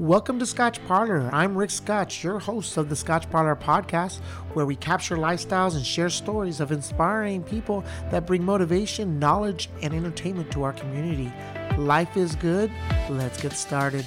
Welcome to Scotch Parlor. I'm Rick Scotch, your host of the Scotch Parlor podcast, where we capture lifestyles and share stories of inspiring people that bring motivation, knowledge, and entertainment to our community. Life is good. Let's get started.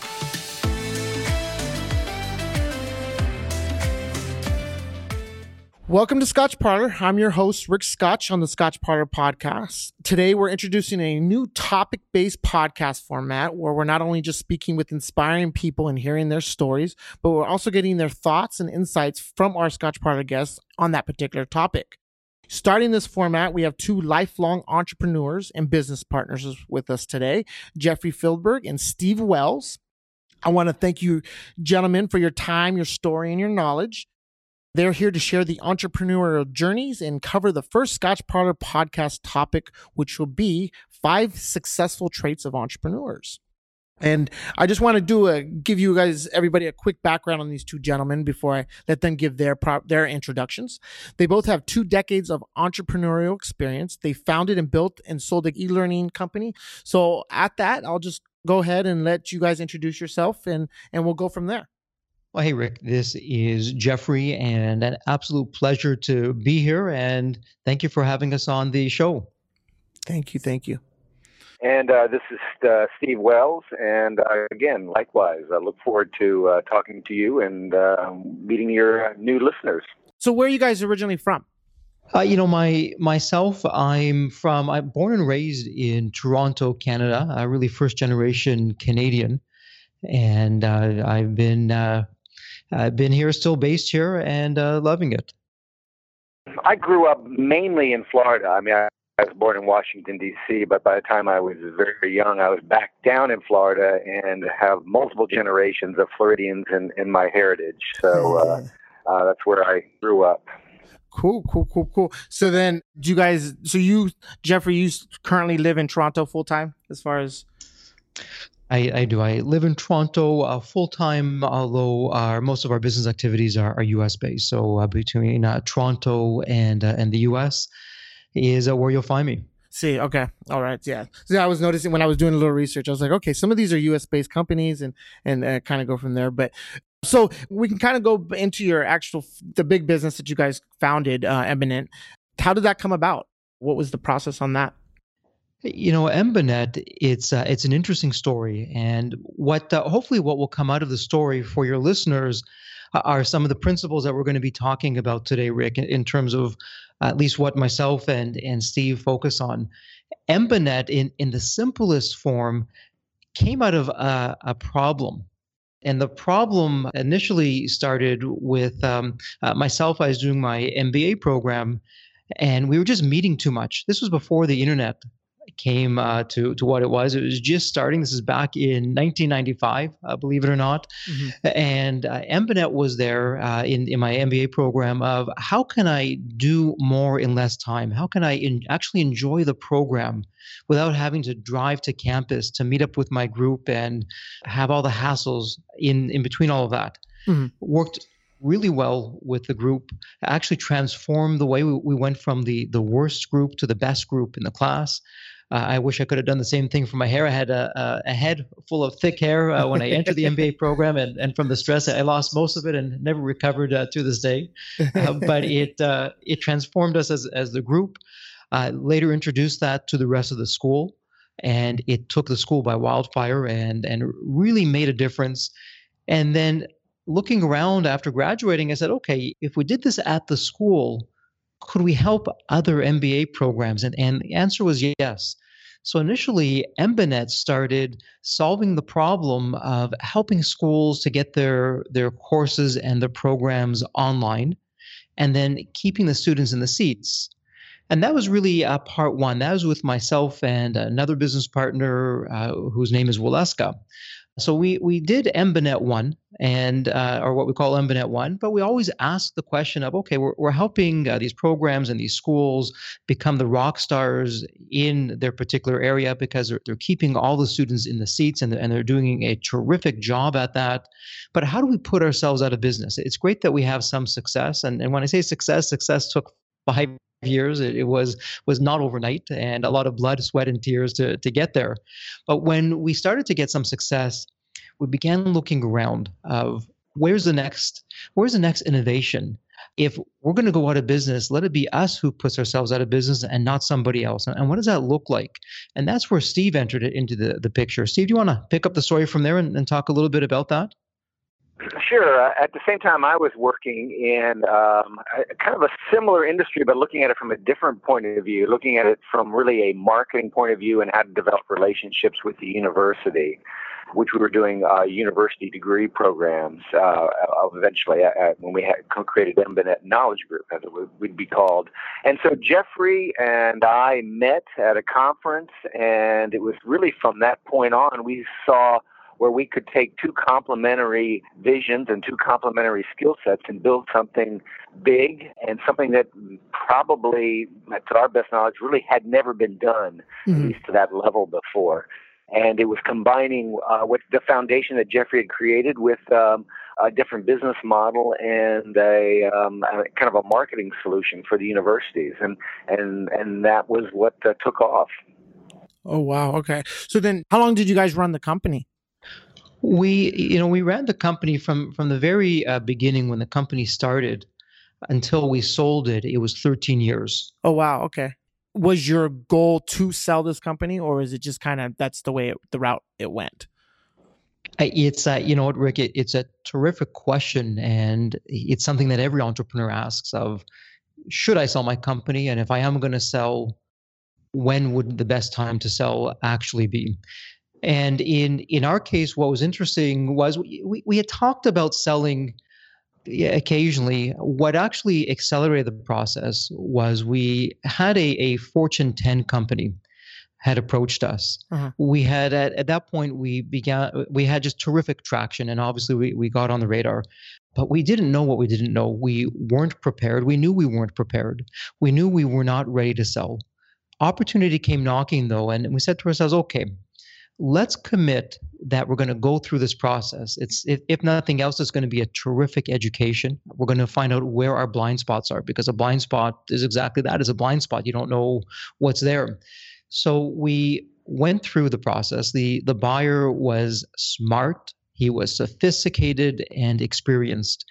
Welcome to Scotch Parlor. I'm your host, Rick Scotch, on the Scotch Parlor podcast. Today, we're introducing a new topic based podcast format where we're not only just speaking with inspiring people and hearing their stories, but we're also getting their thoughts and insights from our Scotch Parlor guests on that particular topic. Starting this format, we have two lifelong entrepreneurs and business partners with us today Jeffrey Feldberg and Steve Wells. I want to thank you, gentlemen, for your time, your story, and your knowledge. They're here to share the entrepreneurial journeys and cover the first Scotch Parlor podcast topic, which will be five successful traits of entrepreneurs. And I just want to do a give you guys everybody a quick background on these two gentlemen before I let them give their their introductions. They both have two decades of entrepreneurial experience. They founded and built and sold an e-learning company. So at that, I'll just go ahead and let you guys introduce yourself and and we'll go from there. Well, hey, Rick, this is Jeffrey, and an absolute pleasure to be here. And thank you for having us on the show. Thank you. Thank you. And uh, this is uh, Steve Wells. And uh, again, likewise, I look forward to uh, talking to you and uh, meeting your new listeners. So, where are you guys originally from? Uh, you know, my myself, I'm from. I'm born and raised in Toronto, Canada. I'm really first generation Canadian, and I've been I've been here, still based here, and uh, loving it. I grew up mainly in Florida. I mean, I, I was born in Washington D.C., but by the time I was very young, I was back down in Florida and have multiple generations of Floridians in, in my heritage. So uh, uh, that's where I grew up. Cool, cool, cool, cool. So then, do you guys? So you, Jeffrey, you currently live in Toronto full time, as far as I, I do. I live in Toronto uh, full time, although our, most of our business activities are, are U.S. based. So uh, between uh, Toronto and uh, and the U.S. is uh, where you'll find me. See, okay, all right, yeah. So I was noticing when I was doing a little research, I was like, okay, some of these are U.S. based companies, and and uh, kind of go from there. But so we can kind of go into your actual the big business that you guys founded, Embanet. How did that come about? What was the process on that? You know, Embanet, it's uh, it's an interesting story, and what uh, hopefully what will come out of the story for your listeners are some of the principles that we're going to be talking about today, Rick, in terms of at least what myself and and Steve focus on. Embanet, in in the simplest form, came out of a, a problem. And the problem initially started with um, uh, myself. I was doing my MBA program, and we were just meeting too much. This was before the internet came uh, to to what it was. It was just starting. This is back in 1995, uh, believe it or not. Mm-hmm. And uh, was there uh, in in my MBA program of how can I do more in less time? How can I in, actually enjoy the program without having to drive to campus to meet up with my group and have all the hassles in in between all of that? Mm-hmm. Worked really well with the group actually transformed the way we, we went from the the worst group to the best group in the class uh, I wish I could have done the same thing for my hair. I had a, a, a head full of thick hair uh, when I entered the MBA program, and, and from the stress, I lost most of it and never recovered uh, to this day. Uh, but it uh, it transformed us as as the group. later introduced that to the rest of the school, and it took the school by wildfire and and really made a difference. And then looking around after graduating, I said, okay, if we did this at the school, could we help other MBA programs? And, and the answer was yes. So initially, Embanet started solving the problem of helping schools to get their, their courses and their programs online, and then keeping the students in the seats. And that was really uh, part one. That was with myself and another business partner uh, whose name is Waleska. So we we did Embanet one and uh, or what we call Embanet one, but we always ask the question of okay, we're we're helping uh, these programs and these schools become the rock stars in their particular area because they're, they're keeping all the students in the seats and and they're doing a terrific job at that. But how do we put ourselves out of business? It's great that we have some success, and and when I say success, success took five years. It, it, was was not overnight, and a lot of blood, sweat, and tears to to get there. But when we started to get some success, we began looking around of where's the next where's the next innovation if we're going to go out of business let it be us who puts ourselves out of business and not somebody else and what does that look like and that's where steve entered it into the, the picture steve do you want to pick up the story from there and, and talk a little bit about that Sure. Uh, at the same time, I was working in um, kind of a similar industry, but looking at it from a different point of view, looking at it from really a marketing point of view and how to develop relationships with the university, which we were doing uh, university degree programs uh, eventually uh, when we had created Embanet Knowledge Group, as it would be called. And so Jeffrey and I met at a conference, and it was really from that point on we saw – where we could take two complementary visions and two complementary skill sets and build something big and something that probably, to our best knowledge, really had never been done, mm-hmm. at least to that level before. And it was combining uh, what the foundation that Jeffrey had created with um, a different business model and a, um, a, kind of a marketing solution for the universities, and and and that was what uh, took off. Oh wow! Okay, so then how long did you guys run the company? We, you know, we ran the company from from the very uh, beginning when the company started until we sold it. It was 13 years. Oh wow, okay. Was your goal to sell this company, or is it just kind of that's the way it, the route it went? It's uh, you know what, Rick. It, it's a terrific question, and it's something that every entrepreneur asks: of should I sell my company, and if I am going to sell, when would the best time to sell actually be? And in in our case, what was interesting was we, we had talked about selling occasionally. What actually accelerated the process was we had a, a Fortune 10 company had approached us. Uh-huh. We had at, at that point we began we had just terrific traction and obviously we, we got on the radar. But we didn't know what we didn't know. We weren't prepared. We knew we weren't prepared. We knew we were not ready to sell. Opportunity came knocking though, and we said to ourselves, okay, let's commit that we're going to go through this process. It's if, if nothing else, it's going to be a terrific education. We're going to find out where our blind spots are because a blind spot is exactly that is a blind spot. You don't know what's there. So we went through the process. The the buyer was smart, he was sophisticated and experienced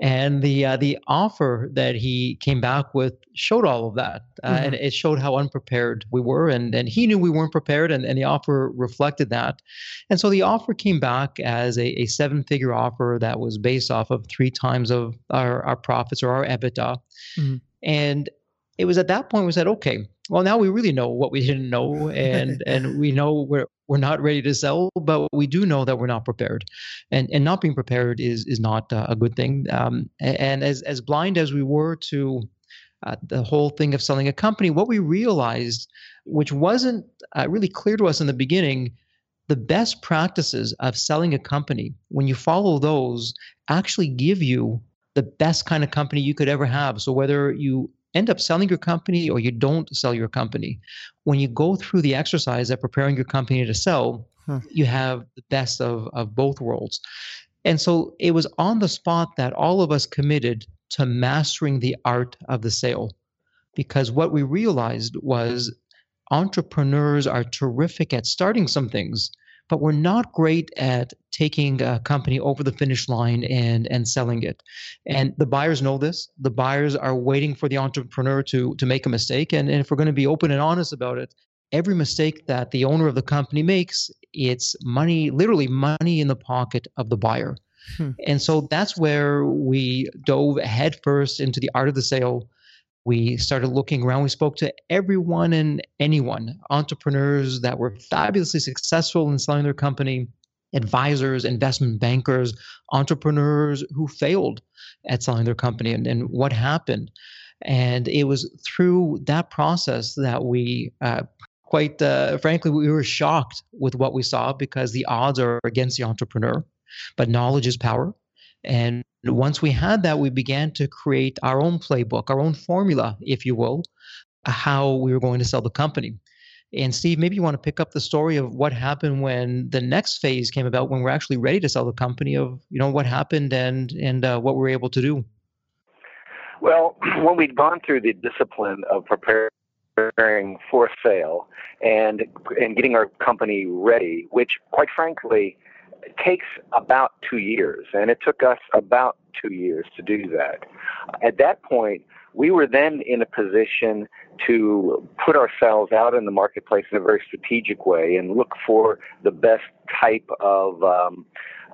and the uh, the offer that he came back with showed all of that uh, mm-hmm. and it showed how unprepared we were and and he knew we weren't prepared and, and the offer reflected that and so the offer came back as a, a seven figure offer that was based off of three times of our, our profits or our ebitda mm-hmm. and it was at that point we said okay well now we really know what we didn't know and and we know we're we're not ready to sell but we do know that we're not prepared. And and not being prepared is is not uh, a good thing. Um, and as as blind as we were to uh, the whole thing of selling a company what we realized which wasn't uh, really clear to us in the beginning the best practices of selling a company when you follow those actually give you the best kind of company you could ever have. So whether you end up selling your company or you don't sell your company. When you go through the exercise of preparing your company to sell, huh. you have the best of, of both worlds. And so it was on the spot that all of us committed to mastering the art of the sale. Because what we realized was entrepreneurs are terrific at starting some things, but we're not great at taking a company over the finish line and and selling it. And the buyers know this. The buyers are waiting for the entrepreneur to to make a mistake. And, and if we're going to be open and honest about it, every mistake that the owner of the company makes, it's money, literally money in the pocket of the buyer. Hmm. And so that's where we dove headfirst into the art of the sale we started looking around. We spoke to everyone and anyone, entrepreneurs that were fabulously successful in selling their company, advisors, investment bankers, entrepreneurs who failed at selling their company and, and what happened. And it was through that process that we, uh, quite uh, frankly, we were shocked with what we saw because the odds are against the entrepreneur. But knowledge is power. And once we had that, we began to create our own playbook, our own formula, if you will, how we were going to sell the company. And Steve, maybe you want to pick up the story of what happened when the next phase came about, when we're actually ready to sell the company. Of you know what happened and and uh, what we were able to do. Well, when we'd gone through the discipline of preparing for sale and and getting our company ready, which quite frankly takes about two years, and it took us about two years to do that. At that point, we were then in a position to put ourselves out in the marketplace in a very strategic way and look for the best type of um,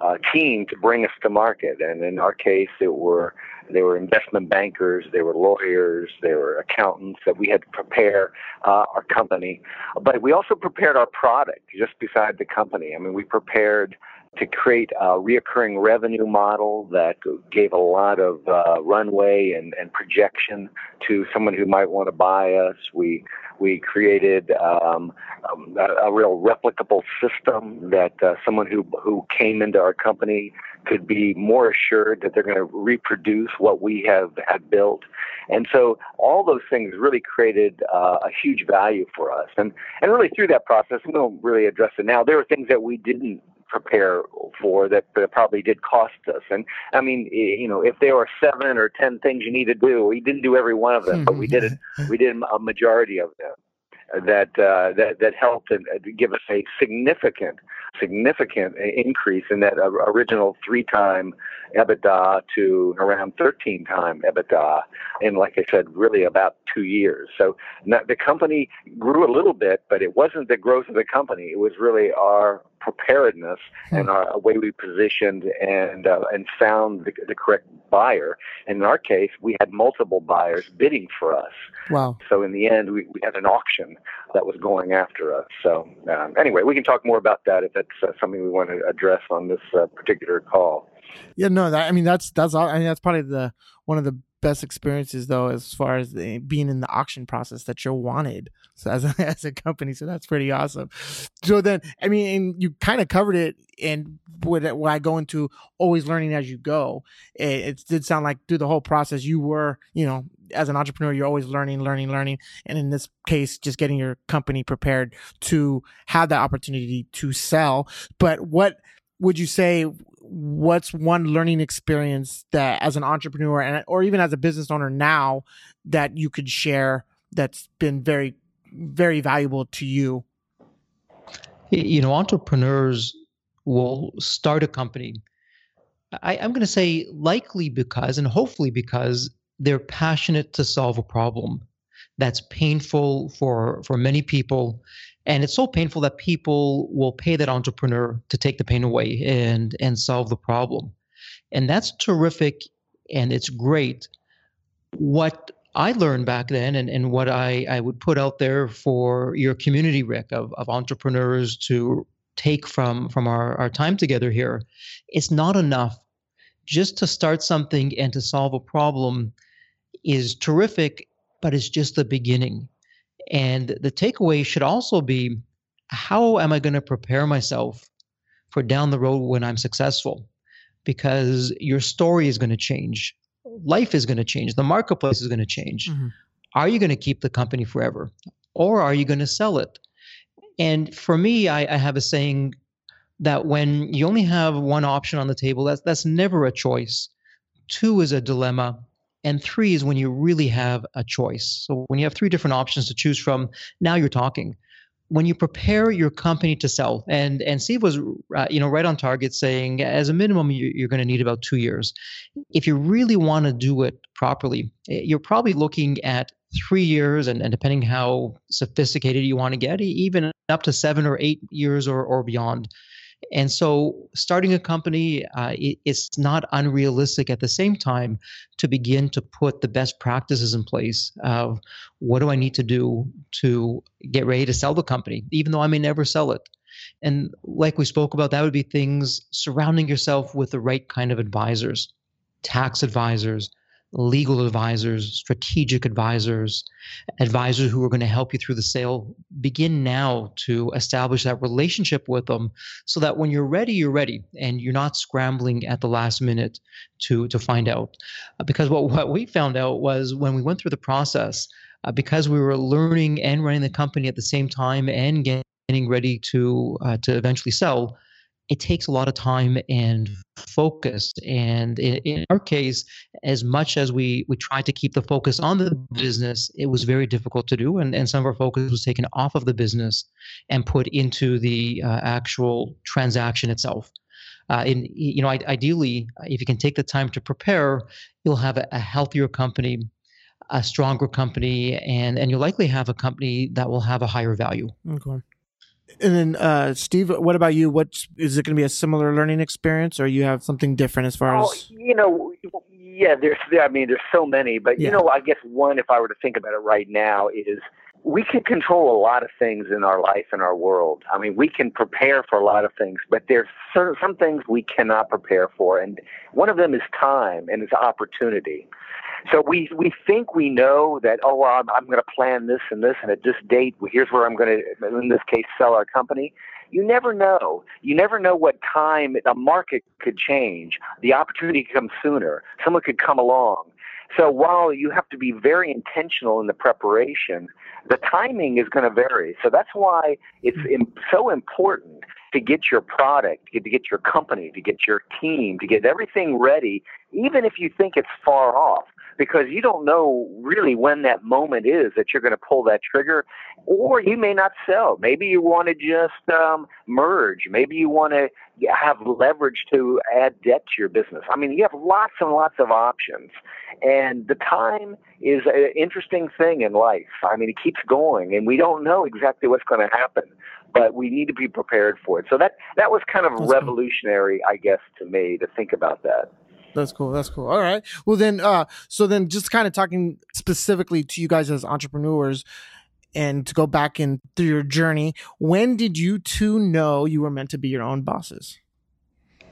uh, team to bring us to market. And in our case, it were they were investment bankers, they were lawyers, they were accountants that we had to prepare uh, our company. But we also prepared our product just beside the company. I mean, we prepared to create a reoccurring revenue model that gave a lot of uh, runway and, and projection to someone who might want to buy us. We we created um, um a, a, real replicable system that uh, someone who who came into our company could be more assured that they're going to reproduce what we have had built. And so all those things really created uh, a huge value for us. And and really through that process, we don't really address it now. There were things that we didn't prepare for that, that probably did cost us. And I mean, you know, if there were seven or ten things you need to do, we didn't do every one of them, but we did it. We did a majority of them that uh, that that helped and uh, give us a significant significant increase in that original three time EBITDA to around 13 time EBITDA in like I said really about 2 years so the company grew a little bit but it wasn't the growth of the company it was really our preparedness hmm. and our way we positioned and uh, and found the, the correct buyer. And in our case, we had multiple buyers bidding for us. Wow! So in the end, we, we had an auction that was going after us. So um, anyway, we can talk more about that if that's uh, something we want to address on this uh, particular call. Yeah, no, that, I mean that's that's all. I mean that's probably the one of the best experiences though as far as the, being in the auction process that you're wanted so as a, as a company so that's pretty awesome. So then i mean you kind of covered it and when i go into always learning as you go. It, it did sound like through the whole process you were you know as an entrepreneur you're always learning learning learning and in this case just getting your company prepared to have that opportunity to sell. But what would you say what's one learning experience that as an entrepreneur and or even as a business owner now that you could share that's been very very valuable to you? You know entrepreneurs will start a company I, i'm going to say likely because and hopefully because they're passionate to solve a problem that's painful for for many people and it's so painful that people will pay that entrepreneur to take the pain away and and solve the problem. And that's terrific and it's great. What i learned back then and, and what I, I would put out there for your community rick of, of entrepreneurs to take from from our, our time together here it's not enough. Just to start something and to solve a problem is terrific but it's just the beginning and the takeaway should also be how am I going to prepare myself for down the road when I'm successful? Because your story is going to change, life is going to change, the marketplace is going to change. Mm-hmm. Are you going to keep the company forever or are you going to sell it? And for me, I, I have a saying that when you only have one option on the table, that's that's never a choice. Two is a dilemma, and three is when you really have a choice. So when you have three different options to choose from, now you're talking. When you prepare your company to sell, and and Steve was, uh, you know, right on target, saying as a minimum you, you're going to need about two years. If you really want to do it properly, eh, you're probably looking at three years, and, and depending how sophisticated you want to get, even up to seven or eight years or or beyond and so, starting a company, uh, it, it's not unrealistic at the same time to begin to put the best practices in place of what do I need to do to get ready to sell the company, even though I may never sell it. And like we spoke about, that would be things surrounding yourself with the right kind of advisors, tax advisors, legal advisors, strategic advisors, advisors who are going to help you through the sale. Begin now to establish that relationship with them so that when you're ready, you're ready and you're not scrambling at the last minute to, to find out. Uh, because what, what we found out was when we went through the process, uh, because we were learning and running the company at the same time and getting ready to uh, to eventually sell, it takes a lot of time and focus. And in, in, our case, as much as we we tried to keep the focus on the business, it was very difficult to do. And, and some of our focus was taken off of the business and put into the uh, actual transaction itself. uh, in you know ideally if you can take the time to prepare you'll have a, a, healthier company a stronger company and and you'll likely have a company that will have a higher value okay and then uh, steve what about you what is it going to be a similar learning experience or you have something different as far oh, as you know yeah there's i mean there's so many but yeah. you know i guess one if i were to think about it right now is we can control a lot of things in our life and our world. I mean, we can prepare for a lot of things, but there's certain, some things we cannot prepare for, and one of them is time and it's opportunity. So we we think we know that oh I'm, I'm going to plan this and this, and at this date, here's where I'm going to, in this case, sell our company. You never know. You never know what time a market could change. The opportunity could come sooner. Someone could come along. So while you have to be very intentional in the preparation, the timing is going to vary. So that's why it's so important to get your product, to get your company, to get your team, to get everything ready, even if you think it's far off because you don't know really when that moment is that you're going to pull that trigger, or you may not sell. Maybe you want to just um, merge. Maybe you want to have leverage to add debt to your business. I mean, you have lots and lots of options, and the time is an interesting thing in life. I mean, it keeps going, and we don't know exactly what's going to happen but we need to be prepared for it. So that that was kind of revolutionary. I guess, to me to think about that. That's cool. That's cool. All right. Well, then, uh, so then just kind of talking specifically to you guys as entrepreneurs and to go back in through your journey, when did you two know you were meant to be your own bosses?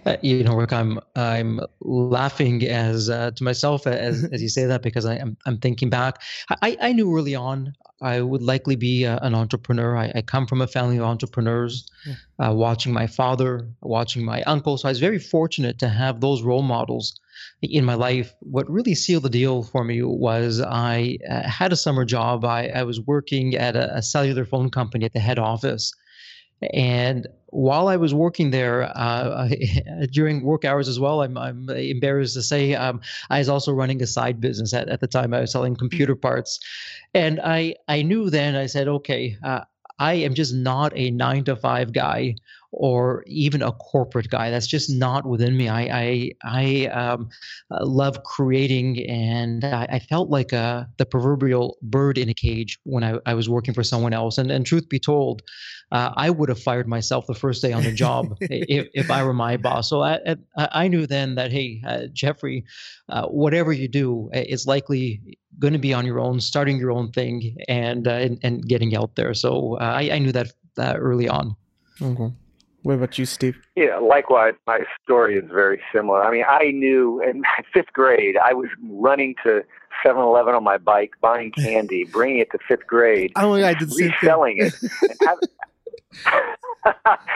Uh, you know, Rick, I'm I'm laughing as uh, to myself as as you say that because I, am I'm, I'm thinking back. I, I knew early on I would likely be a, an entrepreneur. I, I, come from a family of entrepreneurs. Yeah. Uh, watching my father, watching my uncle, so I was very fortunate to have those role models in my life. What really sealed the deal for me was I uh, had a summer job. I, I was working at a, a cellular phone company at the head office and while I was working there uh, during work hours as well, I'm, I'm embarrassed to say um, I was also running a side business at, at the time. I was selling computer parts, and I I knew then I said, okay, uh, I am just not a nine to five guy or even a corporate guy. That's just not within me. I I, I um, uh, love creating, and I, I felt like a, uh, the proverbial bird in a cage when I, I was working for someone else. And and truth be told, uh, I would have fired myself the first day on the job if, if I were my boss. So I I knew then that hey, uh, Jeffrey, uh, whatever you do, it's likely going to be on your own, starting your own thing, and uh, and, and, getting out there. So I, I knew that early on. Okay. What about you, Steve? Yeah, likewise, my story is very similar. I mean, I knew in fifth grade, I was running to 7 Eleven on my bike, buying candy, bringing it to fifth grade, oh, yeah, I did reselling it.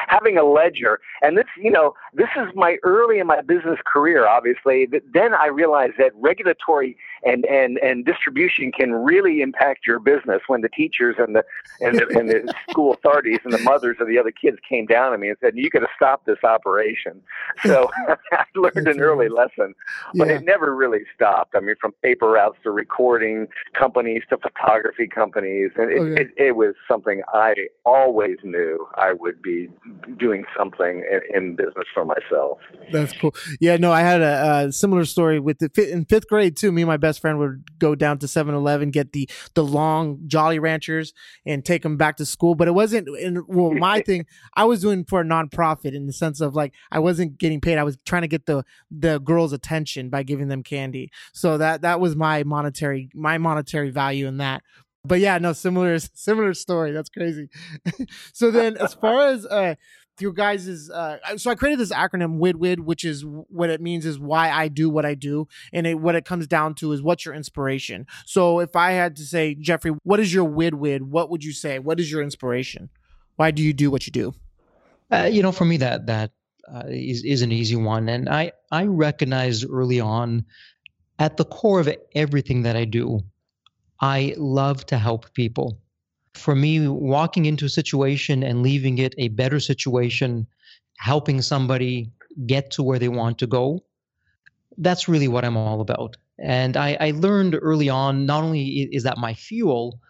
having a ledger. And this, you know, this is my early in my business career, obviously. Then I realized that regulatory and, and, and distribution can really impact your business when the teachers and the, and the, and the school authorities and the mothers of the other kids came down to me and said, you got to stop this operation. So I learned an early lesson, but yeah. it never really stopped. I mean, from paper routes to recording companies to photography companies. And it, oh, okay. it, it was something I always knew I would be doing something in, in business for myself. That's cool. Yeah, no, I had a, a similar story with the in fifth grade too. Me and my best friend would go down to 7-Eleven, get the the long Jolly Ranchers, and take them back to school. But it wasn't. In, well, my thing, I was doing for a nonprofit in the sense of like I wasn't getting paid. I was trying to get the the girls' attention by giving them candy. So that that was my monetary my monetary value in that but yeah, no, similar similar story. That's crazy. so then, as far as uh, your guys is, uh, so I created this acronym WIDWID, which is what it means is why I do what I do, and it, what it comes down to is what's your inspiration. So if I had to say, Jeffrey, what is your WIDWID? What would you say? What is your inspiration? Why do you do what you do? Uh, you know, for me, that that uh, is is an easy one, and I I recognized early on, at the core of everything that I do, I love to help people. For me, walking into a situation and leaving it a better situation, helping somebody get to where they want to go, that's really what I'm all about. And I, I learned early on, not only is that my fuel,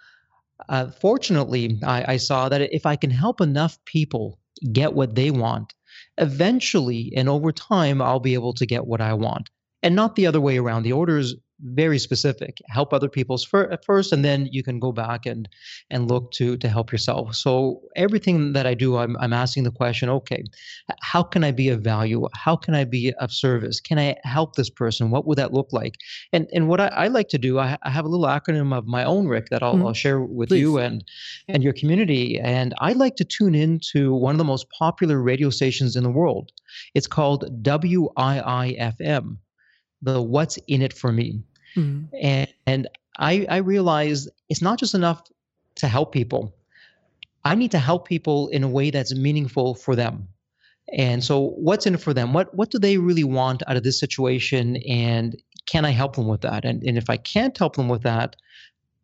uh, fortunately, I, I saw that if I can help enough people get what they want, eventually and over time, I'll be able to get what I want and not the other way around. The order is very specific. Help other people's fir- first, and then you can go back and and look to to help yourself. So everything that I do, I'm I'm asking the question: Okay, how can I be of value? How can I be of service? Can I help this person? What would that look like? And and what I, I like to do, I, I, have a little acronym of my own, Rick, that I'll, mm-hmm. I'll share with Please. you and and your community. And I like to tune into one of the most popular radio stations in the world. It's called WIIFM the what's in it for me. Mm-hmm. And, and I, I realize it's not just enough to help people. I need to help people in a way that's meaningful for them. And so what's in it for them? What what do they really want out of this situation? And can I help them with that? And and if I can't help them with that,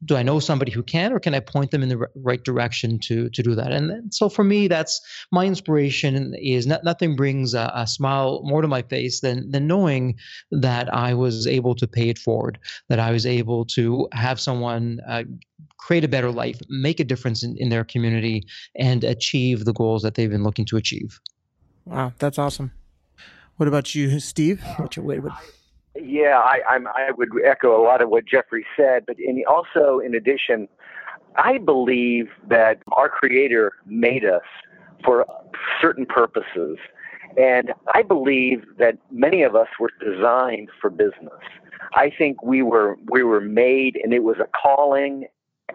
do I know somebody who can, or can I point them in the right direction to to do that? And so for me, that's my inspiration is not, nothing brings a, a, smile more to my face than than knowing that I was able to pay it forward, that I was able to have someone uh, create a better life, make a difference in, in their community, and achieve the goals that they've been looking to achieve. Wow, that's awesome. What about you, Steve? Your way? Yeah, I, I'm, I would echo a lot of what Jeffrey said, but in, also in addition, I believe that our Creator made us for certain purposes. And I believe that many of us were designed for business. I think we were we were made and it was a calling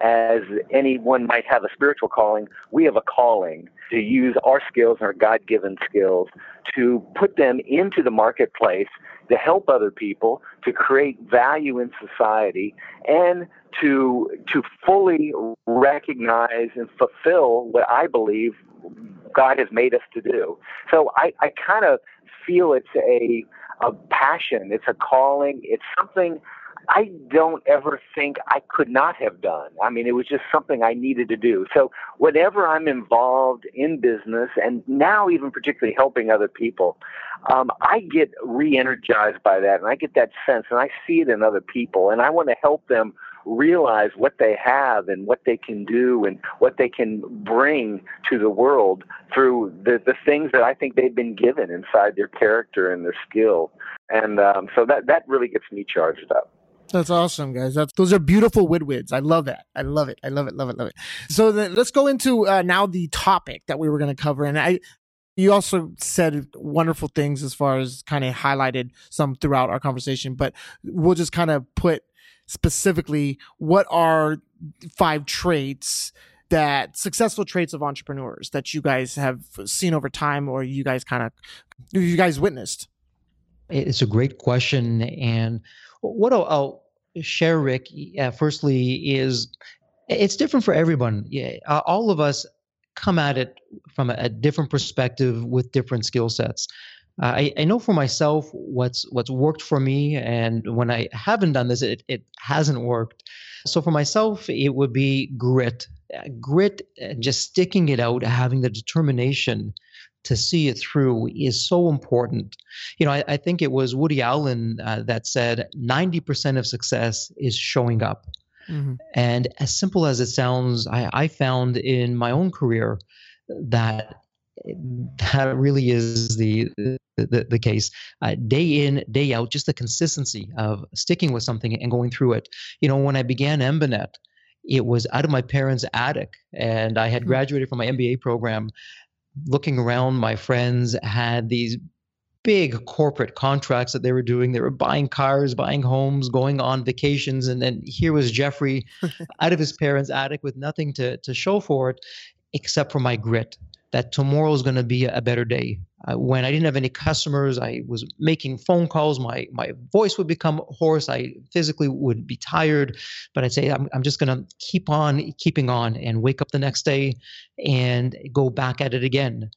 as anyone might have a spiritual calling, we have a calling to use our skills, and our God given skills, to put them into the marketplace to help other people, to create value in society, and to to fully recognize and fulfill what I believe God has made us to do. So I, I kind of feel it's a a passion, it's a calling, it's something I don't ever think I could not have done. I mean, it was just something I needed to do. So, whenever I'm involved in business, and now even particularly helping other people, um, I get re energized by that and I get that sense and I see it in other people. And I want to help them realize what they have and what they can do and what they can bring to the world through the, the things that I think they've been given inside their character and their skill. And um, so that, that really gets me charged up. That's awesome, guys. That's those are beautiful widwids. I love that. I love it. I love it. Love it. Love it. So then let's go into uh, now the topic that we were going to cover, and I. You also said wonderful things as far as kind of highlighted some throughout our conversation, but we'll just kind of put specifically what are five traits that successful traits of entrepreneurs that you guys have seen over time or you guys kind of you guys witnessed it's a great question and what I'll, I'll share, Rick, uh, firstly, is it's different for everyone. Yeah, uh, all of us come at it from a, a different perspective with different skill sets. Uh, I, I know for myself what's what's worked for me, and when I haven't done this, it, it hasn't worked. So for myself, it would be grit, uh, grit, just sticking it out, having the determination to see it through is so important. You know, I, I think it was Woody Allen uh, that said 90% of success is showing up. Mm-hmm. And as simple as it sounds, I, I found in my own career that that really is the the, the case uh, day in day out just the consistency of sticking with something and going through it you know when i began embanet it was out of my parents attic and i had hmm. graduated from my mba program looking around, my friends had these big corporate contracts that they were doing. They were buying cars, buying homes, going on vacations. And then here was Jeffrey out of his parents' attic with nothing to, to show for it except for my grit that tomorrow is going to be a better day. Uh, when I didn't have any customers, I was making phone calls. My my voice would become hoarse. I physically would be tired, but I'd say I'm I'm just to keep on keeping on and wake up the next day and go back at it again.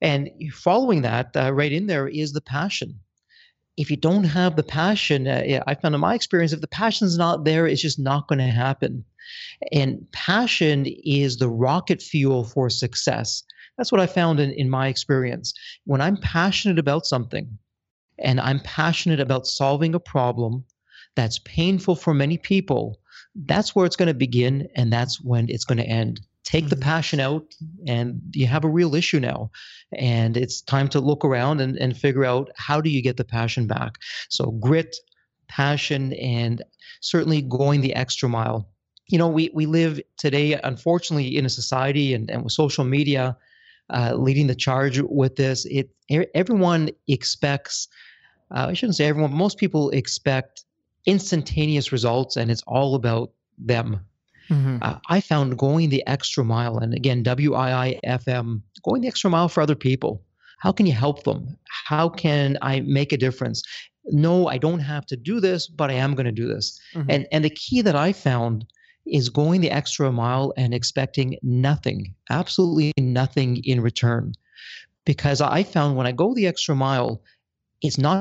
And following that, uh, right in there is the passion. If you don't have the passion, uh, I found in my experience, if the passion's not there, it's just not going to happen. And passion is the rocket fuel for success. That's what I found in, in my experience. When I'm passionate about something and I'm passionate about solving a problem that's painful for many people, that's where it's going to begin and that's when it's going to end. take the mm-hmm. passion out and you have a real issue now and it's time to look around and, and figure out how do you get the passion back so grit passion and certainly going the extra mile you know we, we live today unfortunately in a society and, and with social media uh, leading the charge with this it everyone expects uh, i shouldn't say everyone but most people expect instantaneous results and it's all about them Mm-hmm. Uh, I found going the extra mile, and again, WIIFM, going the extra mile for other people. How can you help them? How can I make a difference? No, I don't have to do this, but I am going to do this. Mm-hmm. And and the key that I found is going the extra mile and expecting nothing, absolutely nothing in return. Because I found when I go the extra mile, it's not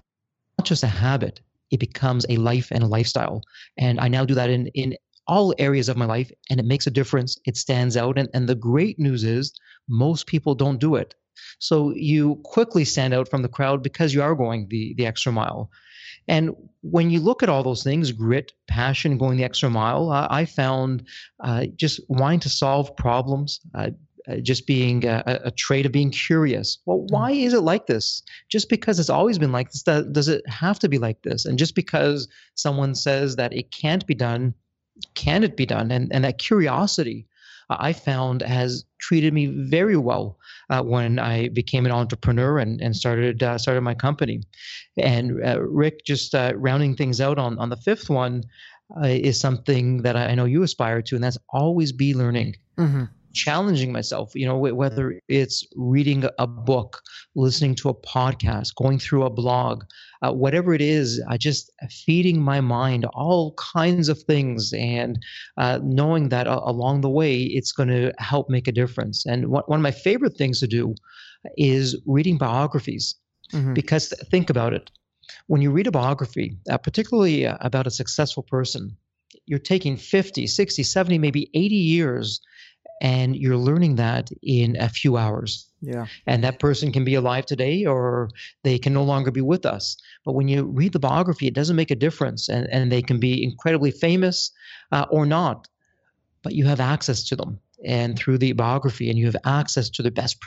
just a habit, it becomes a life and a lifestyle. And I now do that in, in all areas of my life and it makes a difference. It stands out. And, and the great news is most people don't do it. So you quickly stand out from the crowd because you are going the, the extra mile. And when you look at all those things, grit, passion, going the extra mile, uh, I found uh, just wanting to solve problems, uh, uh just being a, a, trait of being curious. Well, mm. why is it like this? Just because it's always been like this, does it have to be like this? And just because someone says that it can't be done can it be done? And, and that curiosity I found has treated me very well uh, when I became an entrepreneur and, and started uh, started my company. And uh, Rick, just uh, rounding things out on, on the fifth one, uh, is something that I know you aspire to, and that's always be learning. Mm-hmm challenging myself you know whether it's reading a book listening to a podcast going through a blog uh, whatever it is i just feeding my mind all kinds of things and uh, knowing that uh, along the way it's going to help make a difference. And one, one of my favorite things to do is reading biographies mm-hmm. because think about it. When you read a biography uh, particularly uh, about a successful person you're taking 50 60 70 maybe 80 years and you're learning that in a few hours. Yeah. And that person can be alive today or they can no longer be with us. But when you read the biography, it doesn't make a difference. And, and they can be incredibly famous uh, or not, but you have access to them. And through the biography, and you have access to the best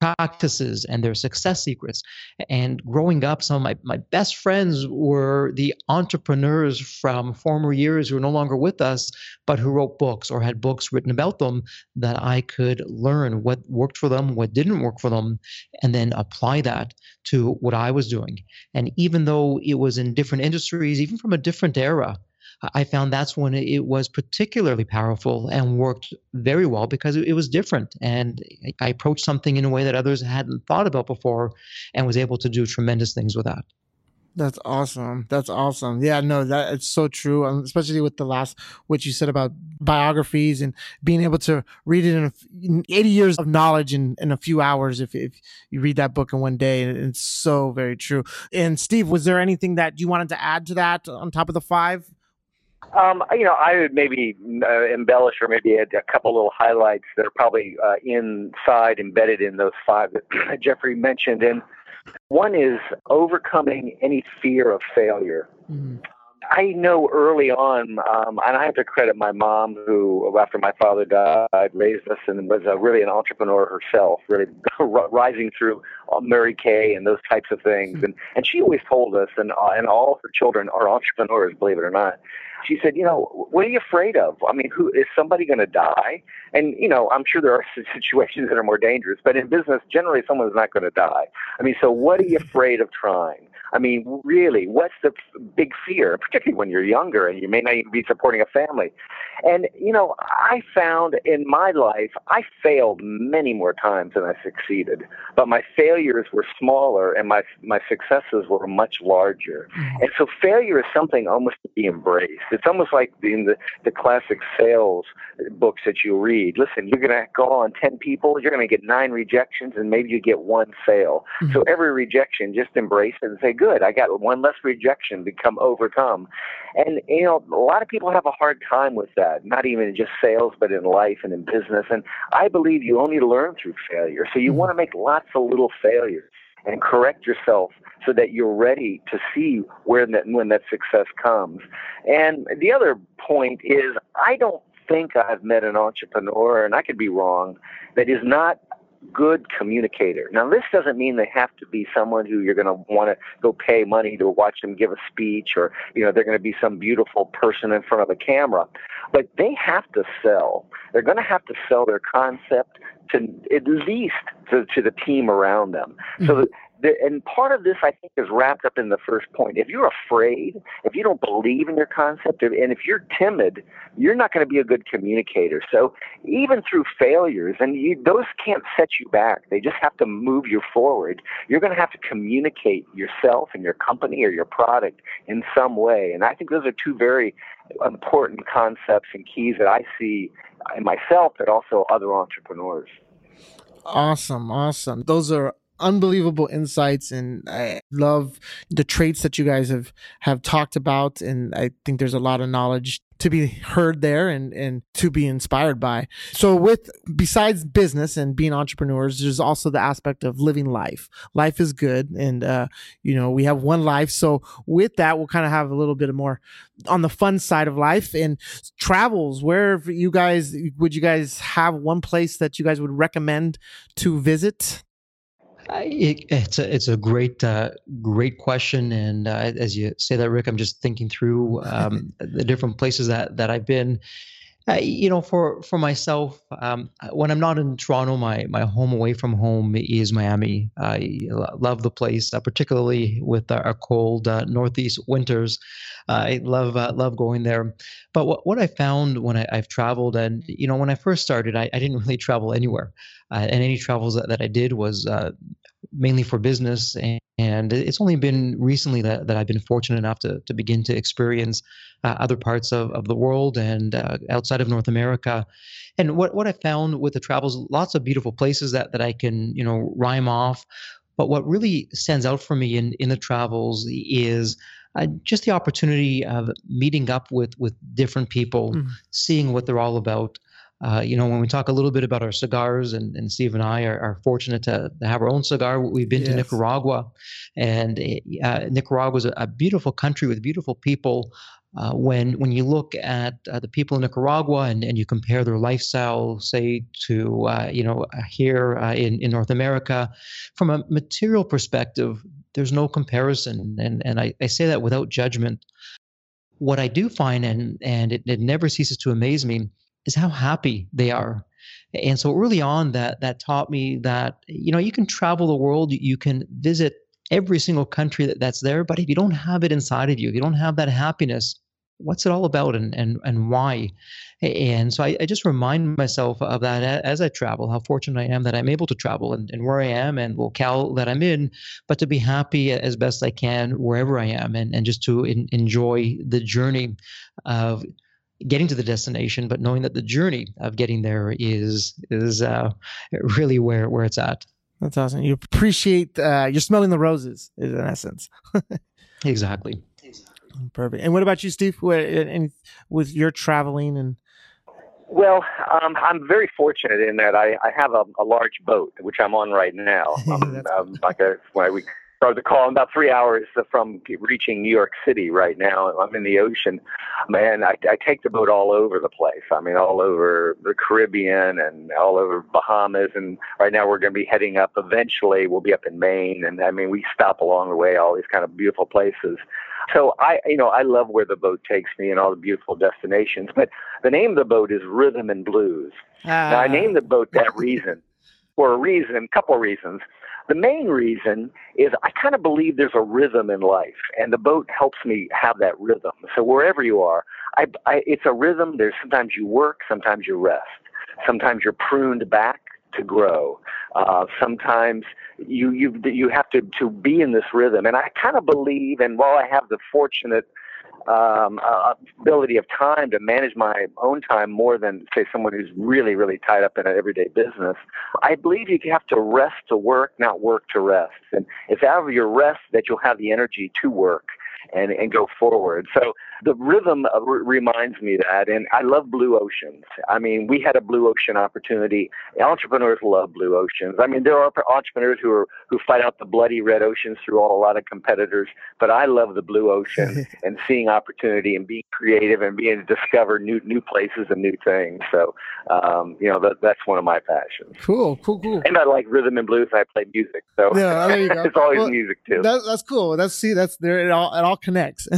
practices and their success secrets. And growing up, some of my, my best friends were the entrepreneurs from former years who are no longer with us, but who wrote books or had books written about them that I could learn what worked for them, what didn't work for them, and then apply that to what I was doing. And even though it was in different industries, even from a different era, I found that's when it was particularly powerful and worked very well because it was different. And I approached something in a way that others hadn't thought about before and was able to do tremendous things with that. That's awesome. That's awesome. Yeah, no, that it's so true. Um, especially with the last, what you said about biographies and being able to read it in, a, in 80 years of knowledge in, in a few hours. If, if you read that book in one day, it's so very true. And Steve, was there anything that you wanted to add to that on top of the five? Um, you know, I would maybe uh, embellish or maybe add a couple little highlights that are probably uh, inside, embedded in those five that Jeffrey mentioned. And one is overcoming any fear of failure. Mm-hmm. I know early on, um, and I have to credit my mom, who, after my father died, raised us and was uh, really an entrepreneur herself, really rising through uh, Mary Kay and those types of things. And and she always told us, and uh, and all her children are entrepreneurs, believe it or not she said, you know, what are you afraid of? I mean, who is somebody going to die? And you know, I'm sure there are situations that are more dangerous, but in business, generally, someone's not going to die. I mean, so what are you afraid of trying? I mean, really, what's the big fear, particularly when you're younger and you may not even be supporting a family? And, you know, I found in my life, I failed many more times than I succeeded, but my failures were smaller and my, my successes were much larger. Mm-hmm. And so failure is something almost to be embraced. It's almost like in the, the classic sales books that you read. Listen, you're going to go on 10 people, you're going to get nine rejections, and maybe you get one sale. Mm-hmm. So every rejection, just embrace it and say, good, I got one less rejection to come overcome. And, you know, a lot of people have a hard time with that, not even in just sales, but in life and in business. And I believe you only learn through failure. So you mm-hmm. want to make lots of little failures and correct yourself so that you're ready to see where that when that success comes. And the other point is I don't think I've met an entrepreneur, and I could be wrong, that is not good communicator. Now, this doesn't mean they have to be someone who you're going to want to go pay money to watch them give a speech or, you know, they're going to be some beautiful person in front of a camera. But they have to sell. They're going to have to sell their concept to at least to, to the team around them. Mm-hmm. So the, and part of this, I think, is wrapped up in the first point. If you're afraid, if you don't believe in your concept, and if you're timid, you're not going to be a good communicator. So even through failures, and you, those can't set you back. They just have to move you forward. You're going to have to communicate yourself and your company or your product in some way. And I think those are two very important concepts and keys that I see in myself, but also other entrepreneurs. Awesome, awesome. Those are unbelievable insights and I love the traits that you guys have have talked about and I think there's a lot of knowledge to be heard there and and to be inspired by. So with besides business and being entrepreneurs, there's also the aspect of living life. Life is good and uh you know, we have one life. So with that, we'll kind of have a little bit of more on the fun side of life and travels. Where you guys would you guys have one place that you guys would recommend to visit it, it's a it's a great uh, great question, and uh, as you say that, Rick, I'm just thinking through um, the different places that that I've been. Uh, you know, for for myself, um, when I'm not in Toronto, my my home away from home is Miami. I love the place, uh, particularly with our cold uh, northeast winters. I love uh, love going there. But what what I found when I, have traveled, and you know, when I first started, I, I didn't really travel anywhere, uh, and any travels that, that I did was uh, mainly for business. And, and, it's only been recently that, that I've been fortunate enough to, to begin to experience uh, other parts of, of the world and uh, outside of North America. And what, what I found with the travels, lots of beautiful places that, that I can, you know, rhyme off. But what really stands out for me in, in the travels is uh, just the opportunity of meeting up with, with different people, mm-hmm. seeing what they're all about. Uh, you know, when we talk a little bit about our cigars, and, and Steve and I are, are fortunate to, to, have our own cigar. We've been yes. to Nicaragua, and uh, Nicaragua is a, a, beautiful country with beautiful people. Uh, when when you look at uh, the people in Nicaragua and, and you compare their lifestyle, say to uh, you know here in in North America, from a material perspective, there's no comparison, and and I, I say that without judgment. What I do find, and and it, it never ceases to amaze me, is how happy they are. And so early on that that taught me that you know you can travel the world, you can visit every single country that, that's there, but if you don't have it inside of you, if you don't have that happiness, what's it all about and and and why? And so I, I just remind myself of that as I travel, how fortunate I am that I'm able to travel and, and where I am and locale that I'm in, but to be happy as best I can wherever I am and, and just to in, enjoy the journey of getting to the destination, but knowing that the journey of getting there is is uh, really where where it's at. That's awesome. You appreciate uh, you're smelling the roses, in essence. exactly. Perfect. And what about you, Steve? And with your traveling and well, um, I'm very fortunate in that I, I have a, a, large boat, which I'm on right now. um, um, like a, we or the call. I'm about three hours from reaching New York City right now. I'm in the ocean. Man, I, I take the boat all over the place. I mean, all over the Caribbean and all over Bahamas. And right now we're going to be heading up. Eventually, we'll be up in Maine. And I mean, we stop along the way, all these kind of beautiful places. So I, you know, I love where the boat takes me and all the beautiful destinations. But the name of the boat is Rhythm and Blues. Uh, now I named the boat that reason, for a reason, a couple of reasons. The main reason is I kind of believe there's a rhythm in life, and the boat helps me have that rhythm. So wherever you are, I, I, it's a rhythm. There's sometimes you work, sometimes you rest, sometimes you're pruned back to grow. Uh, sometimes you you you have to to be in this rhythm, and I kind of believe. And while I have the fortunate um, ability of time to manage my own time more than say someone who's really really tied up in an everyday business. I believe you have to rest to work, not work to rest. And it's out of your rest that you'll have the energy to work and and go forward. So the rhythm uh, reminds me that, and I love blue oceans. I mean, we had a blue ocean opportunity. Entrepreneurs love blue oceans. I mean, there are entrepreneurs who are who fight out the bloody red oceans through all, a lot of competitors, but I love the blue ocean and seeing opportunity and being creative and being to discover new new places and new things. So, um, you know, that, that's one of my passions. Cool, cool, cool. And I like rhythm and blues. I play music, so yeah, there you go. it's always well, music too. That, that's cool. That's see, that's there. It all it all connects.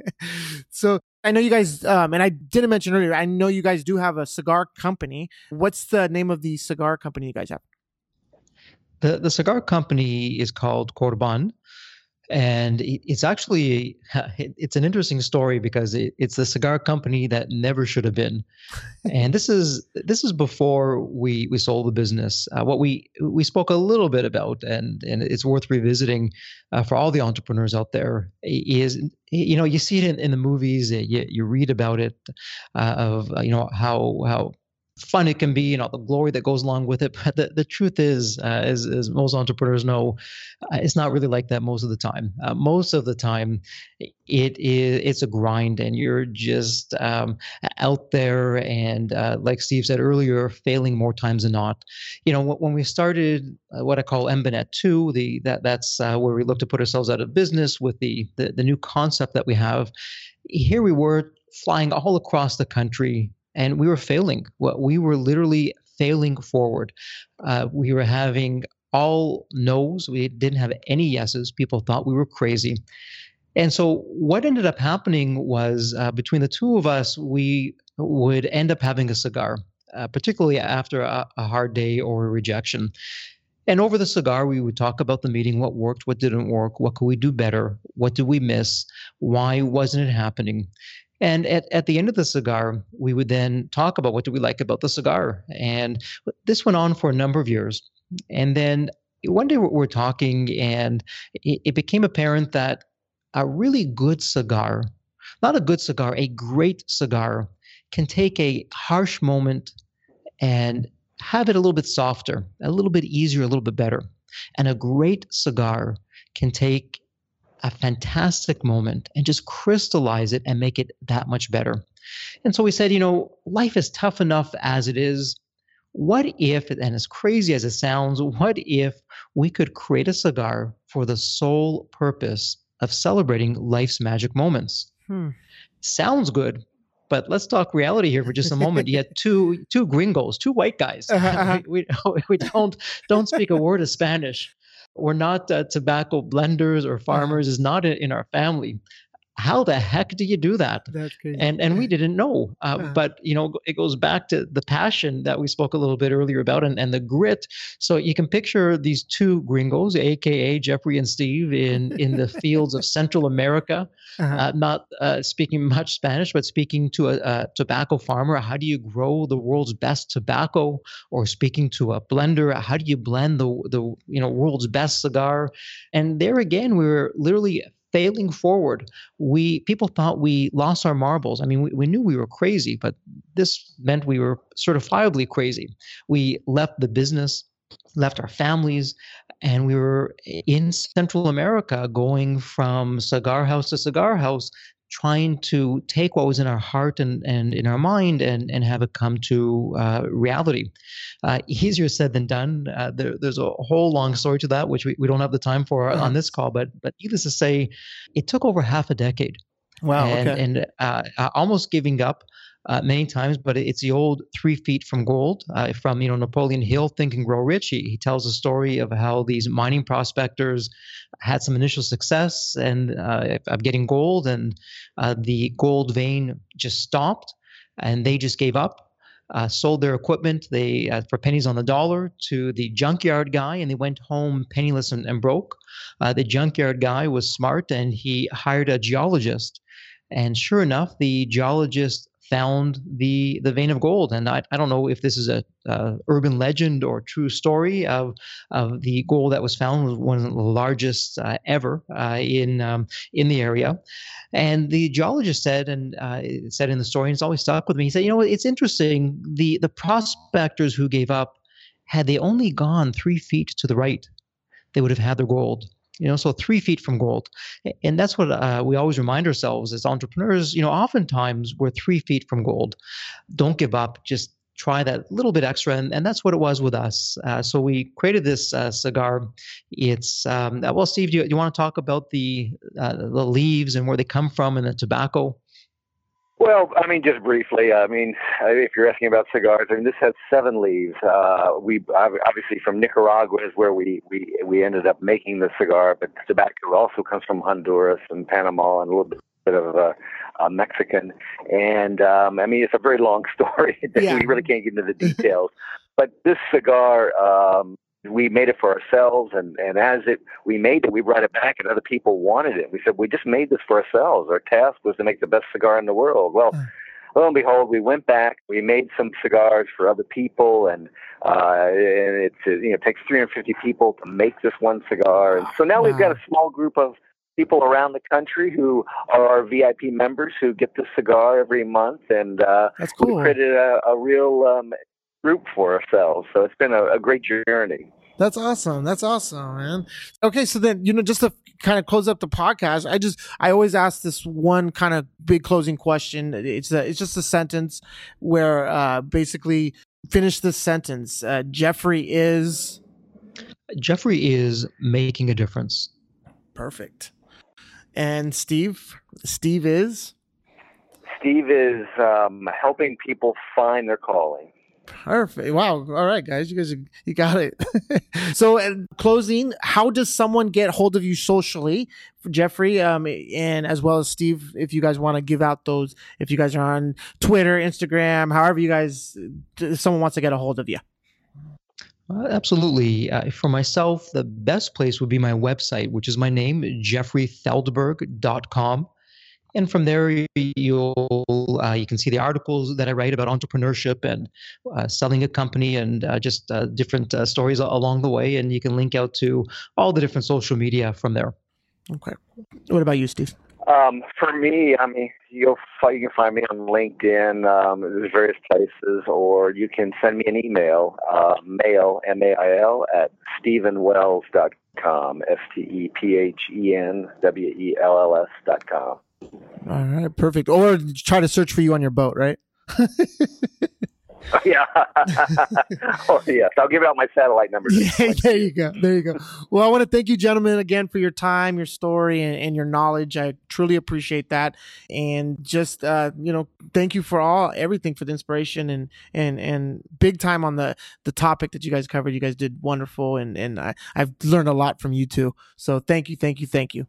so I know you guys, um, and I didn't mention earlier. I know you guys do have a cigar company. What's the name of the cigar company you guys have? The the cigar company is called Corban, and it's actually it's an interesting story because it's the cigar company that never should have been. And this is this is before we we sold the business. Uh, what we we spoke a little bit about and and it's worth revisiting uh, for all the entrepreneurs out there is you know you see it in, in the movies you, you read about it uh, of you know how how fun it can be, you know, the glory that goes along with it. But the, the truth is, uh, as, as most entrepreneurs know, uh, it's not really like that most of the time. Uh, most of the time, it is it's a grind, and you're just um, out there. And uh, like Steve said earlier, failing more times than not. You know, when we started uh, what I call Embanet Two, the that that's uh, where we look to put ourselves out of business with the, the the new concept that we have. Here we were flying all across the country and we were failing. We were literally failing forward. Uh, we were having all no's. We didn't have any yeses. People thought we were crazy. And so, what ended up happening was uh, between the two of us, we would end up having a cigar, uh, particularly after a, a, hard day or a rejection. And over the cigar, we would talk about the meeting what worked, what didn't work, what could we do better, what did we miss, why wasn't it happening. And at, at the end of the cigar, we would then talk about what do we like about the cigar. And this went on for a number of years. And then one day we're talking, and it, it became apparent that a really good cigar, not a good cigar, a great cigar, can take a harsh moment and have it a little bit softer, a little bit easier, a little bit better. And a great cigar can take a fantastic moment and just crystallize it and make it that much better. And so we said, you know, life is tough enough as it is. What if, and as crazy as it sounds, what if we could create a cigar for the sole purpose of celebrating life's magic moments? Hmm. Sounds good, but let's talk reality here for just a moment. You had two two gringos, two white guys. Uh-huh. we, we, we don't don't speak a word of Spanish. We're not uh, tobacco blenders or uh-huh. farmers is not in our family how the heck do you do that? And and we didn't know. Uh, uh-huh. But you know, it goes back to the passion that we spoke a little bit earlier about, and, and the grit. So you can picture these two gringos, aka Jeffrey and Steve, in in the fields of Central America, uh-huh. uh, not uh, speaking much Spanish, but speaking to a, a, tobacco farmer. How do you grow the world's best tobacco? Or speaking to a blender, how do you blend the the you know world's best cigar? And there again, we were literally failing forward. We people thought we lost our marbles. I mean, we, we knew we were crazy, but this meant we were certifiably crazy. We left the business, left our families, and we were in Central America going from cigar house to cigar house, trying to take what was in our heart and, and in our mind and, and have it come to uh, reality. Uh, easier said than done. Uh, there, there's a whole long story to that, which we, we don't have the time for on this call, but, but needless to say, it took over half a decade. Wow. And, okay. and uh, almost giving up uh, many times, but it's the old three feet from gold uh, from you know Napoleon Hill, Think and Grow Rich. He, he tells a story of how these mining prospectors had some initial success and uh, of getting gold, and uh, the gold vein just stopped, and they just gave up. Uh, sold their equipment they uh, for pennies on the dollar to the junkyard guy, and they went home penniless and, and broke. the junkyard guy was smart, and he hired a geologist. And sure enough, the geologist found the the vein of gold. And I, I don't know if this is a urban legend or true story of of the gold that was found was one of the largest uh, ever uh, in um, in the area. And the geologist said, and uh, said in the story, and it's always stuck with me. He said, you know, it's interesting. The the prospectors who gave up, had they only gone three feet to the right, they would have had their gold. You know so three feet from gold. And that's what uh, we always remind ourselves as entrepreneurs you know oftentimes we're three feet from gold. Don't give up just try that little bit extra and, and that's what it was with us. Uh, so we created this uh, cigar. It's um, well steve do you, you want to talk about the uh, the leaves and where they come from and the tobacco well, I mean, just briefly. I mean, if you're asking about cigars, I mean, this has seven leaves. Uh, we obviously from Nicaragua is where we we we ended up making the cigar, but tobacco also comes from Honduras and Panama and a little bit of uh, uh, Mexican. And um, I mean, it's a very long story that yeah. we really can't get into the details. but this cigar um, we made it for ourselves and and as it we made it we brought it back and other people wanted it. We said we just made this for ourselves. Our task was to make the best cigar in the world. Well lo and behold we went back we made some cigars for other people and uh and it's you know it takes 350 people to make this one cigar. And so now wow. we've got a small group of people around the country who are our VIP members who get the cigar every month and uh That's cool. we created a, a real um group for ourselves. So it's been a, a great journey. That's awesome. That's awesome, man. Okay, so then you know, just to kind of close up the podcast, I just I always ask this one kind of big closing question. It's a, it's just a sentence where uh, basically finish this sentence. Uh, Jeffrey is Jeffrey is making a difference. Perfect. And Steve, Steve is Steve is um, helping people find their calling. Perfect. Wow. All right, guys. You guys, you got it. so, in closing, how does someone get hold of you socially, Jeffrey, um, and as well as Steve, if you guys want to give out those, if you guys are on Twitter, Instagram, however you guys, if someone wants to get a hold of you. Uh, absolutely. Uh, for myself, the best place would be my website, which is my name, jeffreyfeldberg.com and from there you'll uh, you can see the articles that I write about entrepreneurship and uh, selling a company and uh, just uh, different uh, stories along the way, and you can link out to all the different social media from there. Okay. What about you, Steve? Um, for me, I mean, you'll find, you can find me on LinkedIn. Um, there's various places, or you can send me an email, uh, mail m a i l at stephenwells.com, s t e p h e n w e l l s dot com. All right, perfect. Or try to search for you on your boat, right? yeah. oh, yes. I'll give out my satellite number. Yeah, there you go. There you go. Well, I want to thank you, gentlemen, again for your time, your story, and, and your knowledge. I truly appreciate that. And just, uh, you know, thank you for all everything for the inspiration and and and big time on the the topic that you guys covered. You guys did wonderful, and and I I've learned a lot from you too. So thank you, thank you, thank you.